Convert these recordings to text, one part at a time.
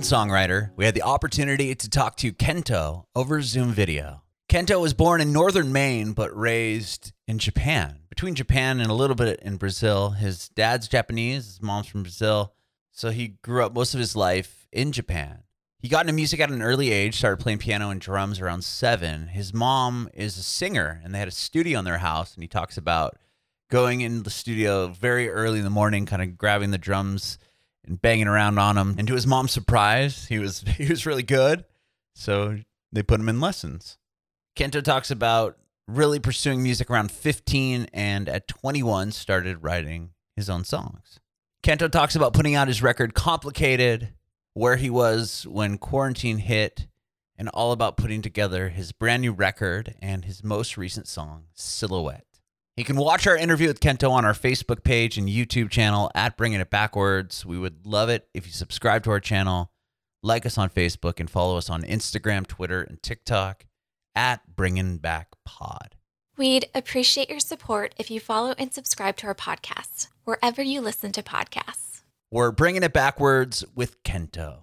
American songwriter, we had the opportunity to talk to Kentö over Zoom video. Kentö was born in northern Maine but raised in Japan. Between Japan and a little bit in Brazil, his dad's Japanese, his mom's from Brazil, so he grew up most of his life in Japan. He got into music at an early age, started playing piano and drums around seven. His mom is a singer, and they had a studio in their house. And he talks about going in the studio very early in the morning, kind of grabbing the drums and banging around on him. And to his mom's surprise, he was he was really good. So they put him in lessons. Kentö talks about really pursuing music around 15 and at 21 started writing his own songs. Kentö talks about putting out his record Complicated, where he was when quarantine hit, and all about putting together his brand new record and his most recent song, Silhouette. You can watch our interview with Kentö on our Facebook page and YouTube channel at Bringing It Backwards. We would love it if you subscribe to our channel, like us on Facebook, and follow us on Instagram, Twitter, and TikTok at Bringing Back Pod. We'd appreciate your support if you follow and subscribe to our podcast wherever you listen to podcasts. We're bringing it backwards with Kentö.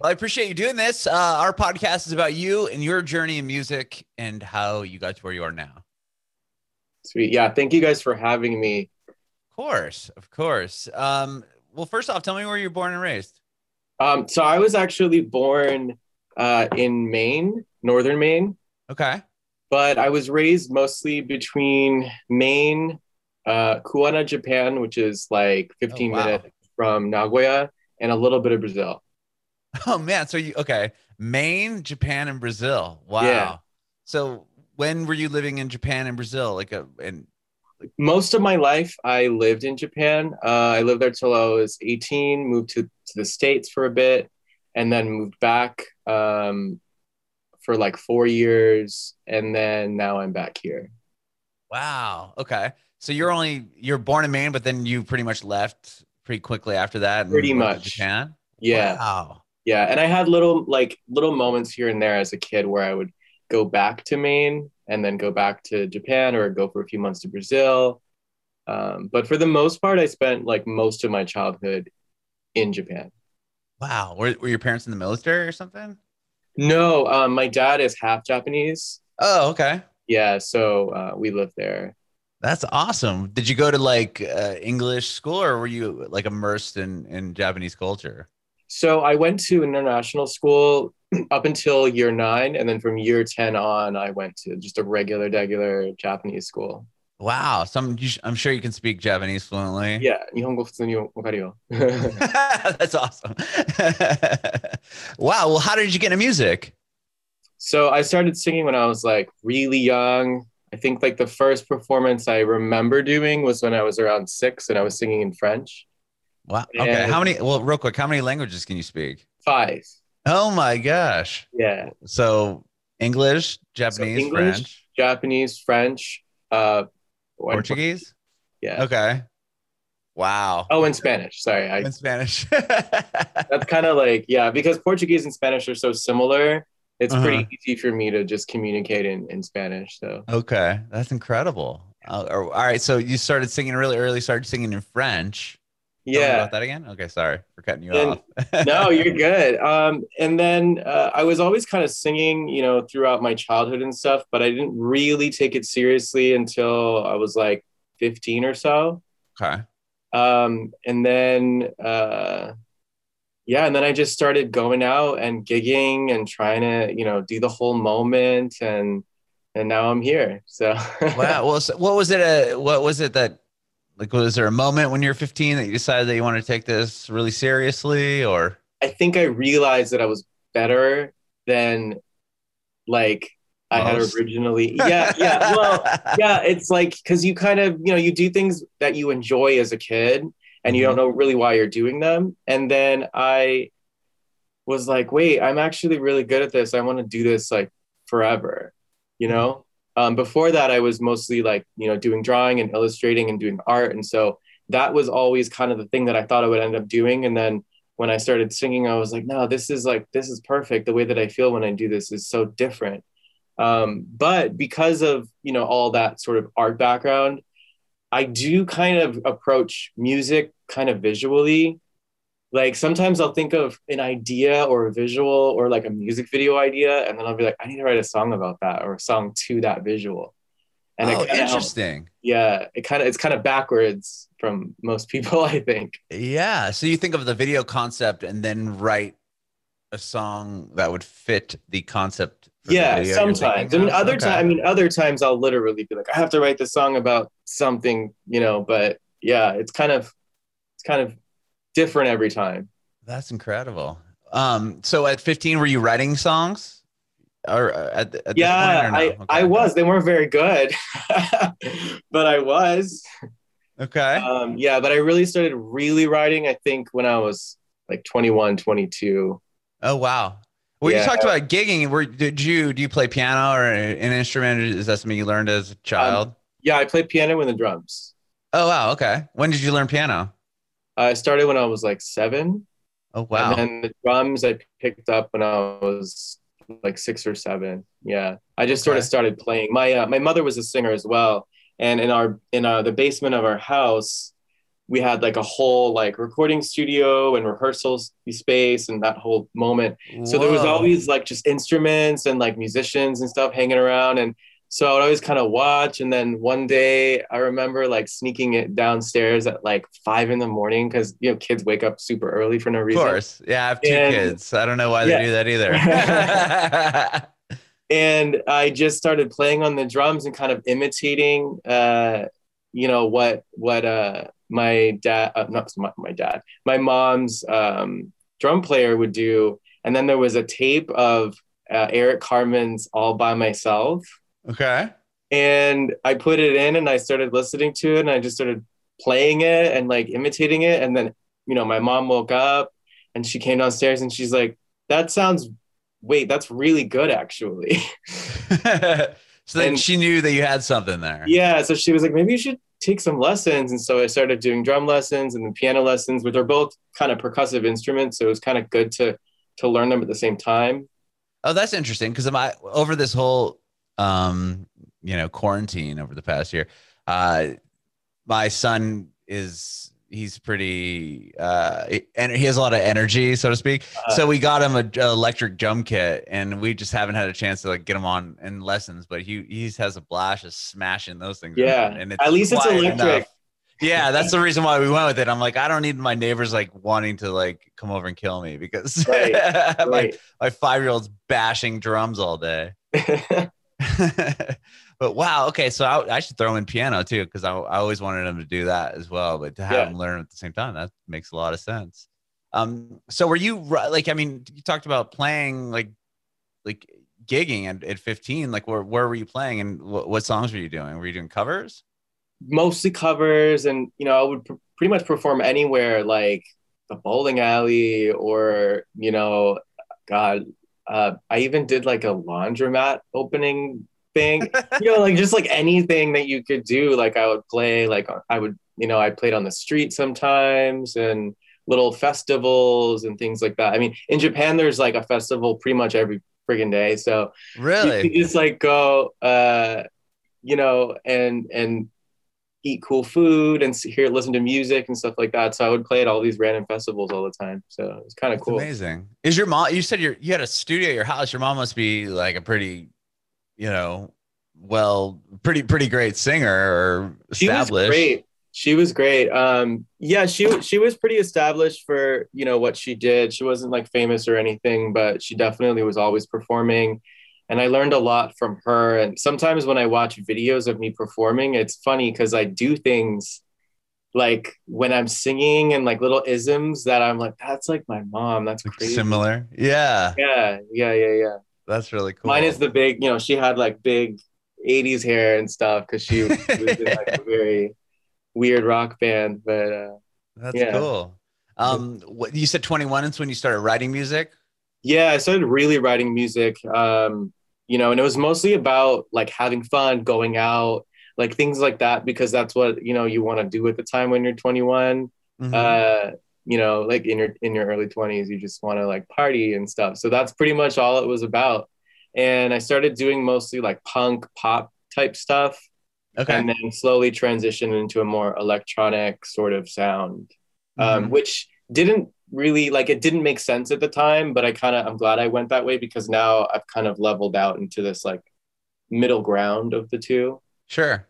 Well, I appreciate you doing this. Uh, our podcast is about you and your journey in music and how you got to where you are now. Sweet. Yeah. Thank you guys for having me. Of course. Of course. Um, well, first off, tell me where you're born and raised. Um, so I was actually born uh, in Maine, northern Maine. Okay. But I was raised mostly between Maine, uh, Kuwana, Japan, which is like 15 Oh, wow. minutes from Nagoya, and a little bit of Brazil. Oh man, so you okay? Maine, Japan, and Brazil. Wow. Yeah. So when were you living in Japan and Brazil? Like a and Most of my life, I lived in Japan. Uh, I lived there till I was 18, moved to, to the States for a bit, and then moved back um, for like four years. And then now I'm back here. wow. Okay. So you're only you're born in Maine, but then you pretty much left pretty quickly after that. Pretty much. Japan. Yeah. Wow. Yeah, and I had little like little moments here and there as a kid where I would go back to Maine and then go back to Japan or go for a few months to Brazil. Um, but for the most part, I spent like most of my childhood in Japan. Wow. Were, were your parents in the military or something? No, um, my dad is half Japanese. Oh, okay. Yeah, so uh, we lived there. That's awesome. Did you go to like uh, English school or were you like immersed in in Japanese culture? So I went to international school up until year nine, and then from year ten on, I went to just a regular, regular Japanese school. Wow, some I'm sure you can speak Japanese fluently. Yeah, That's awesome. wow. Well, how did you get into music? So I started singing when I was like really young. I think like the first performance I remember doing was when I was around six, and I was singing in French. Wow. Okay. And- How many? Well, real quick, how many languages can you speak? Five. Oh my gosh. Yeah. So English, Japanese, English, French, Japanese, French, uh, Portuguese. Yeah. Okay. Wow. Oh, and Spanish. Sorry. I, In Spanish. that's kind of like, yeah, because Portuguese and Spanish are so similar. It's Uh-huh. pretty easy for me to just communicate in, in Spanish. So okay, that's incredible. Uh, all right, so you started singing really early. Started singing in French. Yeah. about that again. Okay, sorry for cutting you And- off. no, you're good. Um, and then uh, I was always kind of singing, you know, throughout my childhood and stuff, but I didn't really take it seriously until I was like 15 or so. okay. Um, and then, uh, yeah, and then I just started going out and gigging and trying to, you know, do the whole moment, and and now I'm here. So Wow. Well, so what was it? Uh, what was it that like was there a moment when you were 15 that you decided that you wanted to take this really seriously, or I think I realized that I was better than like I had originally. Yeah, yeah. Well, yeah, it's like because you kind of, you know, you do things that you enjoy as a kid and you don't mm-hmm. know really why you're doing them. And then I was like, wait, I'm actually really good at this. I want to do this like forever, you know? Um, before that, I was mostly like, you know, doing drawing and illustrating and doing art. And so that was always kind of the thing that I thought I would end up doing. And then when I started singing, I was like, no, this is like, this is perfect. The way that I feel when I do this is so different. Um, but because of, you know, all that sort of art background, I do kind of approach music kind of visually like sometimes I'll think of an idea or a visual or like a music video idea, and then I'll be like, I need to write a song about that or a song to that visual. And oh, it kinda helps- interesting. yeah, it kind of it's kind of backwards from most people, I think. Yeah. So you think of the video concept and then write a song that would fit the concept. for the yeah, sometimes. I mean, other Okay. time. I mean, other times I'll literally be like, I have to write this song about something, you know. But yeah, it's kind of it's kind of different every time. That's incredible. Um, so at 15, were you writing songs? Or uh, at, at yeah, point or no? I Okay. I was. They weren't very good, but I was. Okay. Um, yeah, but I really started really writing. I think when I was like 21, 22. oh wow. Well, you talked about gigging. Were did you do you play piano or an instrument? Is that something you learned as a child? Yeah, I played piano and the drums. oh wow. Okay. When did you learn piano? I started when I was like seven. Oh wow. And then the drums I picked up when I was like six or seven. Yeah, I just sort of started playing. My uh, my mother was a singer as well, and in our in uh, the basement of our house, we had like a whole like recording studio and rehearsal space and that whole moment. So there was always like just instruments and like musicians and stuff hanging around. And so I would always kind of watch. And then one day I remember like sneaking it downstairs at like five in the morning because, you know, kids wake up super early for no reason. Of course. Yeah, I have two And- kids. I don't know why they do that either. And I just started playing on the drums and kind of imitating, uh, you know, what, what, uh, my dad, uh, not my, my dad, my mom's um, drum player would do. And then there was a tape of uh, Eric Carmen's All by Myself. Okay. and I put it in and I started listening to it and I just started playing it and like imitating it. And then, you know, my mom woke up and she came downstairs and she's like, that sounds, wait, that's really good actually. so then And- she knew that you had something there. yeah. So she was like, maybe you should take some lessons. And so I started doing drum lessons and then piano lessons, which are both kind of percussive instruments. So it was kind of good to, to learn them at the same time. Oh, that's interesting because I over this whole um, you know, quarantine over the past year, uh my son is he's pretty uh and he has a lot of energy, so to speak. Uh, so we got him a, a electric drum kit and we just haven't had a chance to like get him on in lessons, but he he has a blast of smashing those things. Yeah. around, and At least it's electric. enough. Yeah, that's the reason why we went with it. I'm like, I don't need my neighbors like wanting to like come over and kill me because Right, my Right. my five year old's bashing drums all day. but wow, okay, so I, I should throw him in piano too because I, I always wanted him to do that as well. But to have Yeah. him learn at the same time, that makes a lot of sense. Um, so were you like? I mean, you talked about playing like like gigging at, at 15. Like, where where were you playing and what, what songs were you doing? Were you doing covers? mostly covers and you know i would pr- pretty much perform anywhere like the bowling alley or you know god uh, i even did like a laundromat opening thing. You know like just like anything that you could do. Like i would play like i would you know i played on the street sometimes and little festivals and things like that. I mean in japan there's like a festival pretty much every friggin' day. So you Really? can just like go uh you know and and eat cool food and hear listen to music and stuff like that so i would play at all these random festivals all the time so it was kind of cool amazing. Is your mom? You said you you had a studio at your house. Your mom must be like a pretty, you know, well, pretty pretty great singer or she was established. great she was great um yeah she she was pretty established for you know what she did she wasn't like famous or anything but she definitely was always performing and i learned a lot from her and sometimes when i watch videos of me performing it's funny because i do things like when i'm singing and like little isms that i'm like that's like my mom that's Like crazy Similar. Yeah, yeah yeah yeah yeah that's really cool. mine is the big you know she had like big 80s hair and stuff because she, was in like a very weird rock band but uh That's yeah. cool. Um, what you said 21 is when you started writing music. Yeah i started really writing music um you know and it was mostly about like having fun going out like things like that because that's what you know you want to do at the time when you're 21 Mhm. uh you know like in your in your early 20s you just want to like party and stuff so that's pretty much all it was about and i started doing mostly like punk pop type stuff okay. and then slowly transitioned into a more electronic sort of sound um, Mhm. which didn't really like it didn't make sense at the time, but I kind of I'm glad I went that way because now I've kind of leveled out into this like middle ground of the two. Sure.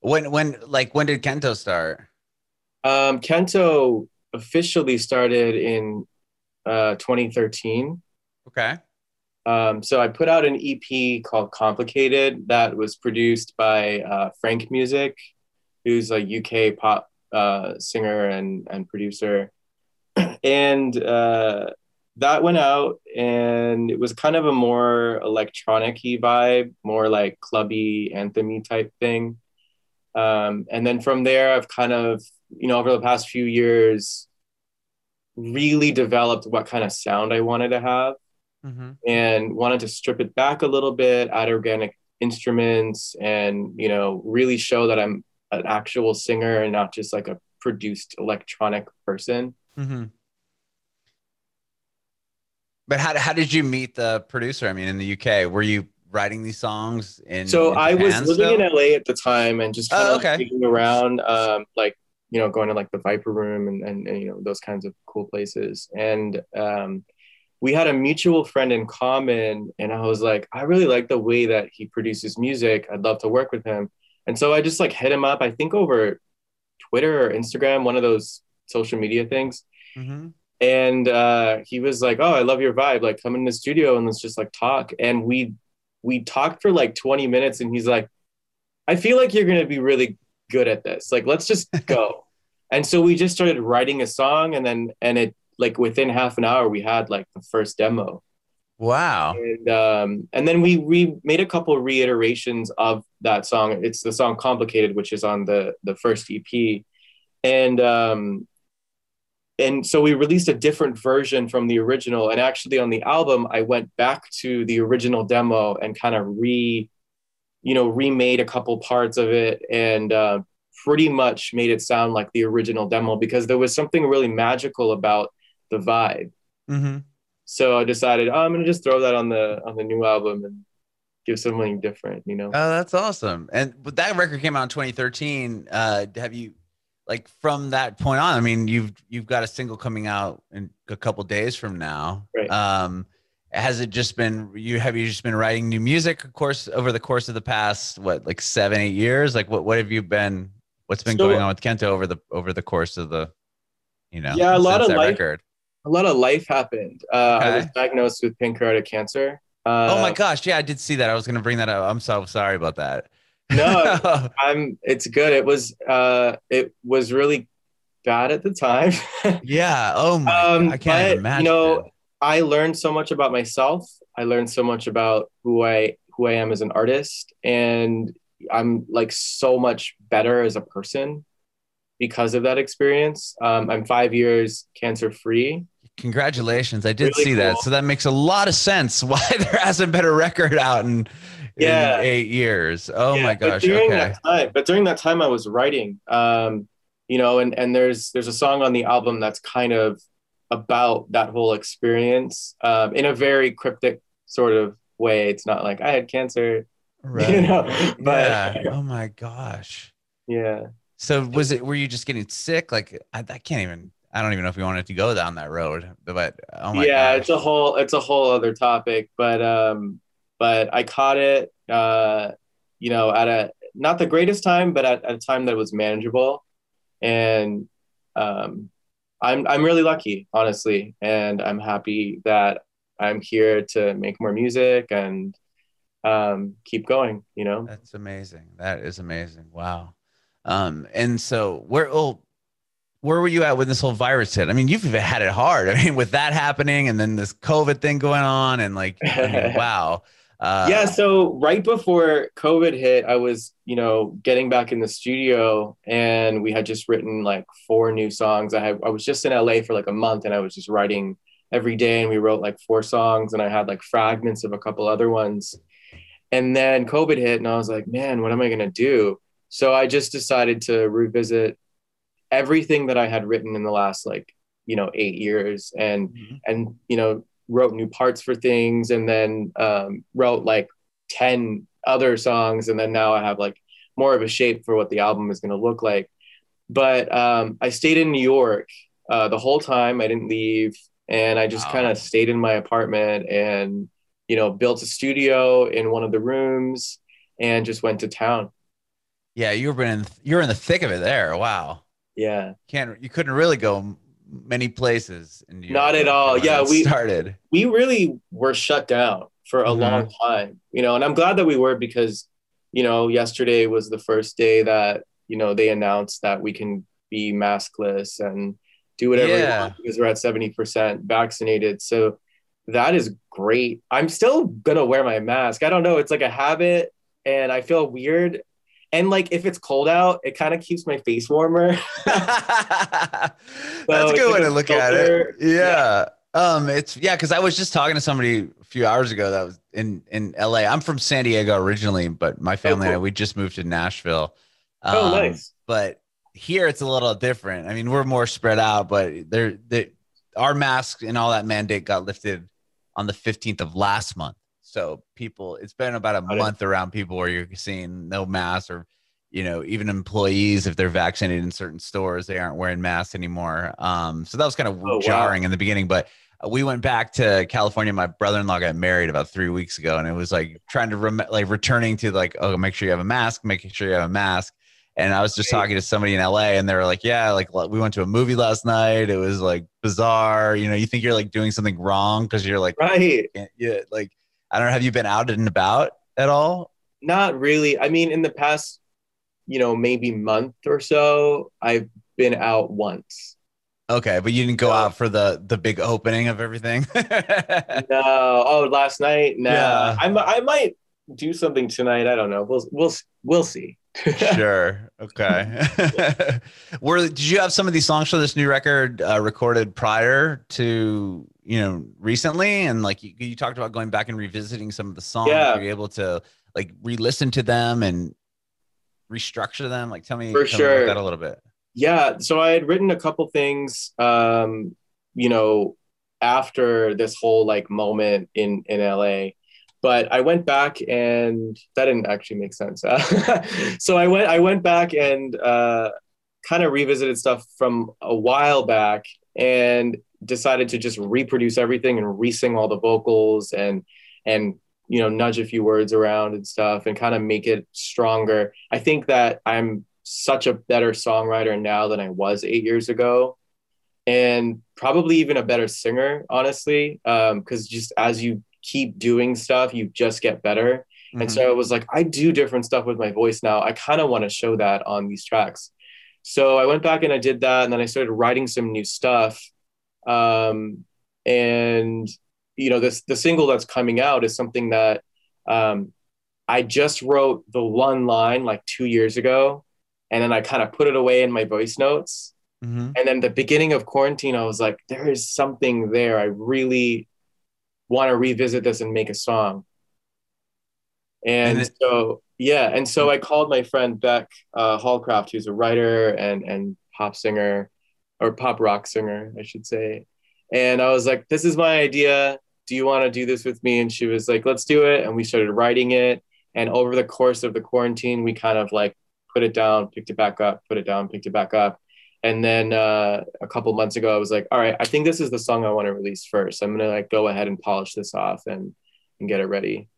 When when like when did Kentö start? Um, Kentö officially started in uh, 2013. Okay. Um, so I put out an EP called Complicated that was produced by uh, Frankmusik, who's a UK pop uh, singer and, and producer. And uh, that went out and it was kind of a more electronic vibe, more like clubby, anthemy type thing. Um, and then from there, I've kind of, you know, over the past few years, really developed what kind of sound I wanted to have mm-hmm. and wanted to strip it back a little bit, add organic instruments, and you know, really show that I'm an actual singer and not just like a produced electronic person. Mm-hmm. But how, how did you meet the producer? I mean, in the UK, were you writing these songs in? So in I was living still? in LA at the time and just kind oh, of okay. around, um, like you know, going to like the Viper Room and, and, and you know those kinds of cool places. And um, we had a mutual friend in common, and I was like, I really like the way that he produces music. I'd love to work with him. And so I just like hit him up. I think over Twitter or Instagram, one of those social media things. Mm-hmm. And uh, he was like, "Oh, I love your vibe. Like, come in the studio and let's just like talk." And we we talked for like 20 minutes, and he's like, "I feel like you're gonna be really good at this. Like, let's just go." and so we just started writing a song, and then and it like within half an hour we had like the first demo. Wow. And um, and then we we made a couple reiterations of that song. It's the song "Complicated," which is on the the first EP, and um, and so we released a different version from the original. And actually, on the album, I went back to the original demo and kind of re, you know, remade a couple parts of it and uh, pretty much made it sound like the original demo because there was something really magical about the vibe. Mm-hmm. So I decided oh, I'm gonna just throw that on the on the new album and give something different, you know. Oh, that's awesome! And but that record came out in 2013. Uh, have you like from that point on? I mean, you've you've got a single coming out in a couple days from now. Right. Um, has it just been you have you just been writing new music of course over the course of the past what like seven eight years like what what have you been what's been so, going on with kento over the over the course of the you know yeah a lot of life record? a lot of life happened. Uh, okay. I was diagnosed with pancreatic cancer. Uh, oh my gosh! Yeah, I did see that. I was going to bring that up. I'm so sorry about that. No, I'm. It's good. It was. Uh, it was really bad at the time. yeah. Oh my. Um, I can't but, imagine. You know, I learned so much about myself. I learned so much about who I who I am as an artist, and I'm like so much better as a person because of that experience. Um, I'm five years cancer free. Congratulations. I did really see cool. that. So that makes a lot of sense why there hasn't been a record out in, yeah. eight years. Oh yeah, my gosh. But during, okay. that time, but during that time I was writing, um, you know, and, and there's, there's a song on the album that's kind of about that whole experience um, in a very cryptic sort of way. It's not like I had cancer, right. you know, but yeah. oh my gosh. Yeah. So was it, were you just getting sick? Like I, I can't even I don't even know if we wanted to go down that road, but oh my yeah, gosh. it's a whole it's a whole other topic. But um, but I caught it, uh, you know, at a not the greatest time, but at, at a time that was manageable, and um, I'm I'm really lucky, honestly, and I'm happy that I'm here to make more music and um, keep going. You know, that's amazing. That is amazing. Wow. Um, and so where well where were you at when this whole virus hit? I mean, you've had it hard. I mean, with that happening and then this COVID thing going on, and like, I mean, wow. Uh, yeah. So right before COVID hit, I was, you know, getting back in the studio, and we had just written like four new songs. I had, I was just in LA for like a month, and I was just writing every day, and we wrote like four songs, and I had like fragments of a couple other ones. And then COVID hit, and I was like, man, what am I gonna do? So I just decided to revisit everything that I had written in the last like you know eight years and mm-hmm. and you know wrote new parts for things and then um, wrote like 10 other songs and then now I have like more of a shape for what the album is going to look like but um, I stayed in New York uh, the whole time. I didn't leave, and I just Wow. kind of stayed in my apartment and you know built a studio in one of the rooms and just went to town. Yeah, you've been in, you're in the thick of it there. Wow. Yeah, Can't you couldn't really go many places in New York Not at all. Yeah, we- started. we really were shut down for a Mhm. long time, you know, and I'm glad that we were because you know yesterday was the first day that you know they announced that we can be maskless and do whatever we want because we're at 70% vaccinated. So that is great. I'm still gonna wear my mask. I don't know. It's like a habit and I feel weird. And like if it's cold out, it kind of keeps my face warmer. That's So a it's good way to a look at it. Yeah. Um, it's yeah, because I was just talking to somebody a few hours ago that was in in LA. I'm from San Diego originally, but my family and I we just moved to Nashville. Oh, Um, nice. But here it's a little different. I mean, we're more spread out, but there the our mask and all that mandate got lifted on the 15th of last month. So people, it's been about a month around people where you're seeing no masks or you know, even employees, if they're vaccinated in certain stores, they aren't wearing masks anymore. Um, so that was kind of Oh, wow. jarring in the beginning, but uh, we went back to California. My brother-in-law got married about three weeks ago, and it was like trying to rem- like returning to like, oh, make sure you have a mask, making sure you have a mask. And I was just talking to somebody in LA, and they were like, yeah, like we went to a movie last night. It was like bizarre. You know, you think you're like doing something wrong because you're like, Right. yeah, like I don't know. Have you been out and about at all? Not really. I mean, in the past, you know, maybe month or so, I've been out once. Okay, but you didn't go No. out for the the big opening of everything. No. Oh, last night? No. Yeah. I, I might do something tonight. I don't know. We'll we'll we'll see. sure. Okay. Were did you have some of these songs for this new record uh, recorded prior to you know recently? And like you, you talked about going back and revisiting some of the songs. Yeah. Were you able to like re-listen to them and restructure them? Like tell me, For tell me about sure. that a little bit. Yeah. So I had written a couple things, um, you know, after this whole like moment in in LA. But I went back and that didn't actually make sense. so I went I went back and uh, kind of revisited stuff from a while back and decided to just reproduce everything and re-sing all the vocals and and you know nudge a few words around and stuff and kind of make it stronger. I think that I'm such a better songwriter now than I was eight years ago, and probably even a better singer, honestly. Because just as you keep doing stuff, you just get better. And Mhm. so it was like, I do different stuff with my voice now. I kind of want to show that on these tracks. So I went back and I did that. And then I started writing some new stuff. Um, and, you know, this, the single that's coming out is something that um, I just wrote the one line like two years ago. And then I kind of put it away in my voice notes. Mhm. And then the beginning of quarantine, I was like, there is something there. I really want to revisit this and make a song. And, And so, yeah. And so I called my friend Bec uh, Hollcraft, who's a writer and, and pop singer or pop rock singer, I should say. And I was like, this is my idea. Do you want to do this with me? And she was like, let's do it. And we started writing it. And over the course of the quarantine, we kind of like put it down, picked it back up, put it down, picked it back up. And then uh, a couple months ago, I was like, all right, I think this is the song I want to release first. I'm gonna like go ahead and polish this off and and get it ready.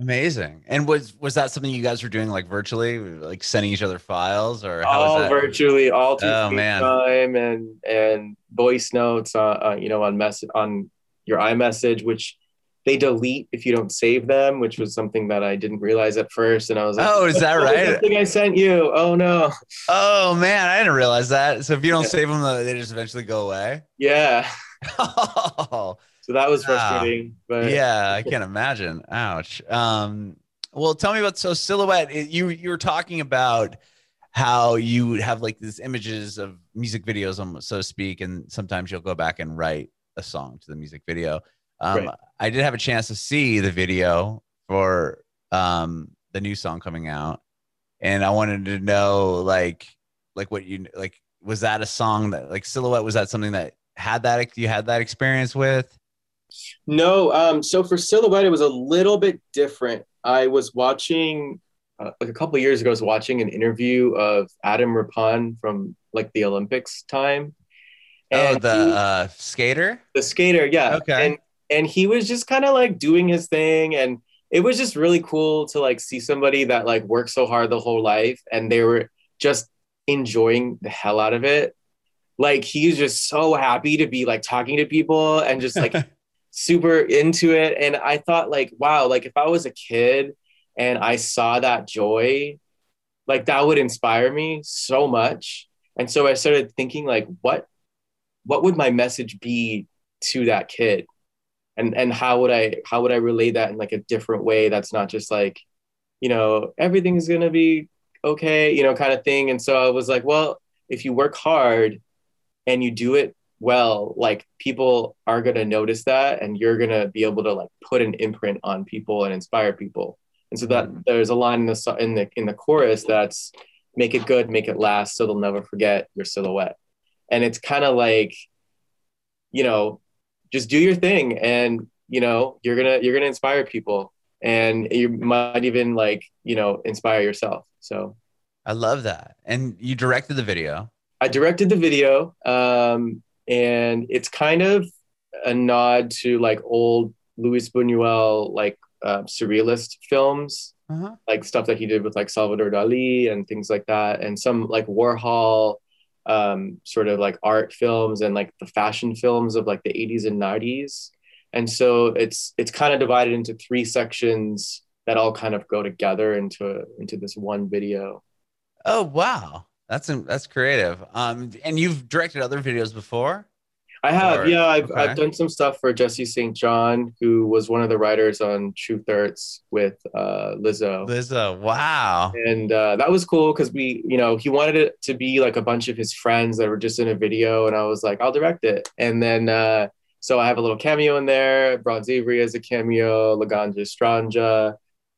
Amazing. And was was that something you guys were doing like virtually, like sending each other files, or how all virtually, all Oh, man. FaceTime and and voice notes, uh, uh, you know, on mess on your iMessage, which they delete if you don't save them, which was something that I didn't realize at first. And I was like, Oh, is that "Oh, right? Good thing I sent you. Oh no, Oh man, I didn't realize that. So if you don't Yeah. save them, they just eventually go away. yeah. Oh, So that was frustrating, but yeah, I can't imagine. Ouch. Um, well, tell me about so silhouette. You you were talking about how you would have like these images of music videos, um, so to speak, and sometimes you'll go back and write a song to the music video. Um, Right. I did have a chance to see the video for um, the new song coming out, and I wanted to know like like what you like was that a song that like silhouette was that something that had that you had that experience with No, um, so for Silhouette, it was a little bit different. I was watching, uh, like a couple of years ago, I was watching an interview of Adam Rippon from like the Olympics time. oh, the he- uh, skater. the skater yeah Okay. and and he was just kind of like doing his thing and it was just really cool to like see somebody that like worked so hard the whole life and they were just enjoying the hell out of it. Like he's just so happy to be like talking to people and just like super into it and i thought like wow like if i was a kid and i saw that joy like that would inspire me so much. And so i started thinking like what what would my message be to that kid and and how would i how would i relay that in like a different way that's not just like you know everything's going to be okay you know kind of thing. And so i was like well if you work hard and you do it well like people are going to notice that and you're going to be able to like put an imprint on people and inspire people. And so that mm-hmm. there's a line in the in the in the chorus that's make it good make it last so they'll never forget your silhouette. And it's kind of like you know just do your thing and you know you're gonna you're gonna inspire people and you might even like you know inspire yourself so I love that. And you directed the video. I directed the video, um, and it's kind of a nod to like old Luis Buñuel like uh, surrealist films, Uh-huh. like stuff that he did with like Salvador Dali and things like that, and some like Warhol um, sort of like art films and like the fashion films of like the 80s and 90s. And so it's it's kind of divided into three sections that all kind of go together into into this one video. Oh wow, that's that's creative. Um, and you've directed other videos before. I have, Or- yeah. I've, okay. I've done some stuff for Jesse St. John, who was one of the writers on Truth Hurts with uh, Lizzo. Lizzo, wow. and uh, that was cool because we, you know, he wanted it to be like a bunch of his friends that were just in a video, and I was like, I'll direct it. And then, uh, so I have a little cameo in there. Bronze Avery as a cameo, Laganja Estranja,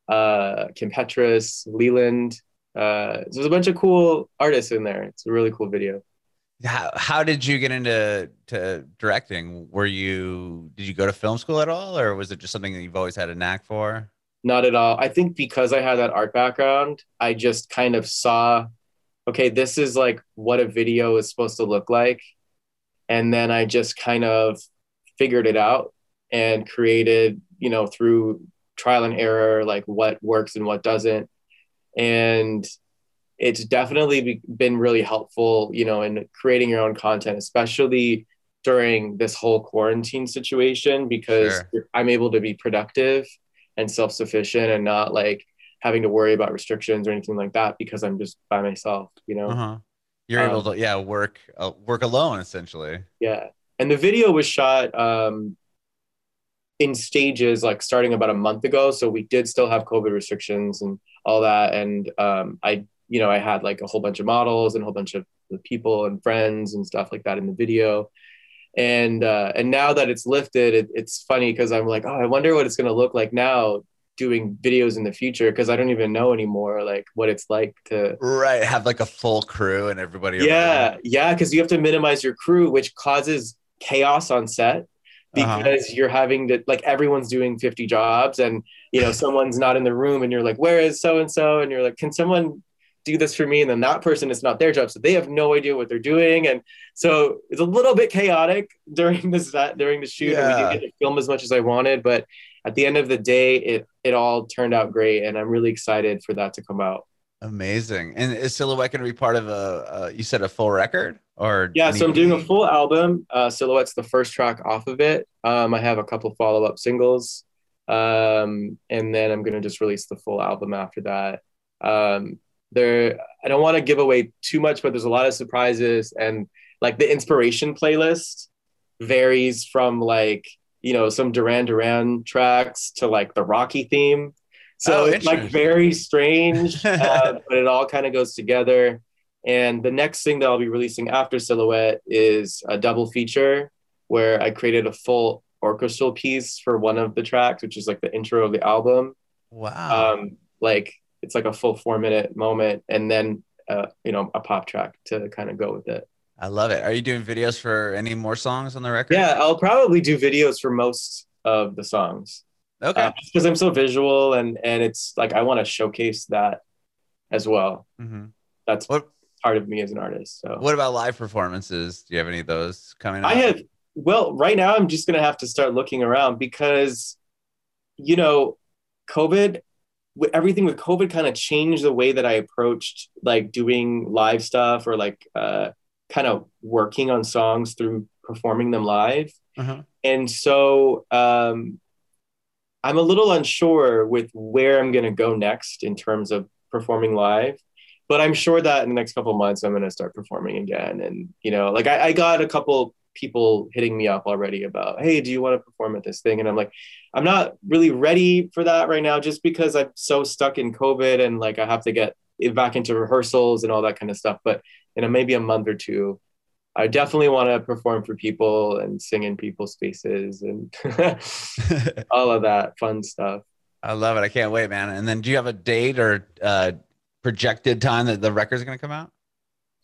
uh, Kim Petras, Leland. Uh, so there's a bunch of cool artists in there. It's a really cool video. How, how did you get into to directing? Were you did you go to film school at all, or was it just something that you've always had a knack for? Not at all. I think because I had that art background, I just kind of saw, okay, this is like what a video is supposed to look like. And then I just kind of figured it out and created, you know, through trial and error, like what works and what doesn't. And it's definitely been really helpful, you know, in creating your own content, especially during this whole quarantine situation, because Sure. I'm able to be productive and self-sufficient and not like having to worry about restrictions or anything like that because I'm just by myself, you know? Uh-huh. You're able Um, to yeah work uh, work alone essentially. Yeah. And the video was shot um, in stages, like starting about a month ago. So we did still have COVID restrictions and all that. And um, I, you know, I had like a whole bunch of models and a whole bunch of people and friends and stuff like that in the video. And uh, and now that it's lifted, it, it's funny because I'm like, oh, I wonder what it's gonna look like now doing videos in the future because I don't even know anymore like what it's like to Right, have like a full crew and everybody. around. yeah, yeah, because you have to minimize your crew, which causes chaos on set Uh-huh. because you're having to like everyone's doing 50 jobs and you know someone's not in the room and you're like, where is so and so? And you're like, can someone do this for me? And then that person it's not their job, so they have no idea what they're doing, and so it's a little bit chaotic during this set during the shoot. And we Yeah. didn't get to film as much as I wanted, but at the end of the day, it it all turned out great, and I'm really excited for that to come out. Amazing. And is Silhouette going to be part of a, uh, you said a full record or? Yeah, so I'm doing a full album. Uh, Silhouette's the first track off of it. Um, I have a couple follow up singles, um, and then I'm gonna just release the full album after that. Um, there, I don't want to give away too much, but there's a lot of surprises, and like the inspiration playlist varies from like you know some Duran Duran tracks to like the Rocky theme. So Oh, it's like very strange, uh, but it all kind of goes together. And the next thing that I'll be releasing after Silhouette is a double feature where I created a full orchestral piece for one of the tracks, which is like the intro of the album. Wow. Um, like it's like a full four minute moment, and then uh, you know a pop track to kind of go with it. I love it. Are you doing videos for any more songs on the record? Yeah, I'll probably do videos for most of the songs Okay. because I'm so visual and and it's like I want to showcase that as well. Mhm. That's What part of me as an artist. So What about live performances? Do you have any of those coming up? I have well, right now I'm just gonna have to start looking around because you know, COVID everything with COVID kind of changed the way that I approached like doing live stuff or like uh kind of working on songs through performing them live. Uh-huh. And so um I'm a little unsure with where I'm gonna go next in terms of performing live. But I'm sure that in the next couple months I'm gonna start performing again. And you know, like I, I got a couple people hitting me up already about, hey, do you want to perform at this thing? And I'm like, I'm not really ready for that right now, just because I'm so stuck in COVID and like I have to get back into rehearsals and all that kind of stuff. But in a, maybe a month or two, I definitely want to perform for people and sing in people's spaces and all of that fun stuff. I love it. I can't wait, man. And then do you have a date or uh, projected time that the record's are going to come out?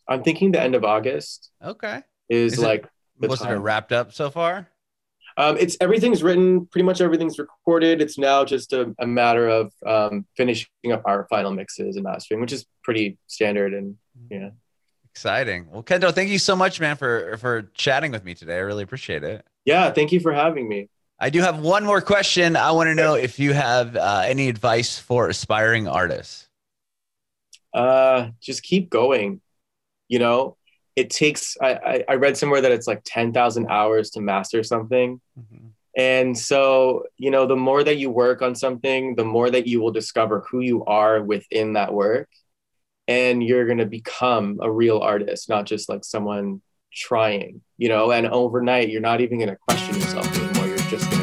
I'm thinking the end of August Okay. is, Is like the Most of it wrapped up so far? Um, it's everything's written, pretty much everything's recorded. It's now just a, a matter of um, finishing up our final mixes and mastering, which is pretty standard. And yeah, Exciting. Well, Kentö, thank you so much, man, for for chatting with me today. I really appreciate it. yeah, thank you for having me. I do have one more question. I want to know if you have uh, any advice for aspiring artists. Uh, just keep going. You know, it takes. I I, I read somewhere that it's like ten thousand hours to master something. Mm-hmm. And so, you know, the more that you work on something, the more that you will discover who you are within that work. And you're going to become a real artist, not just like someone trying, you know, and overnight, you're not even going to question yourself anymore. You're just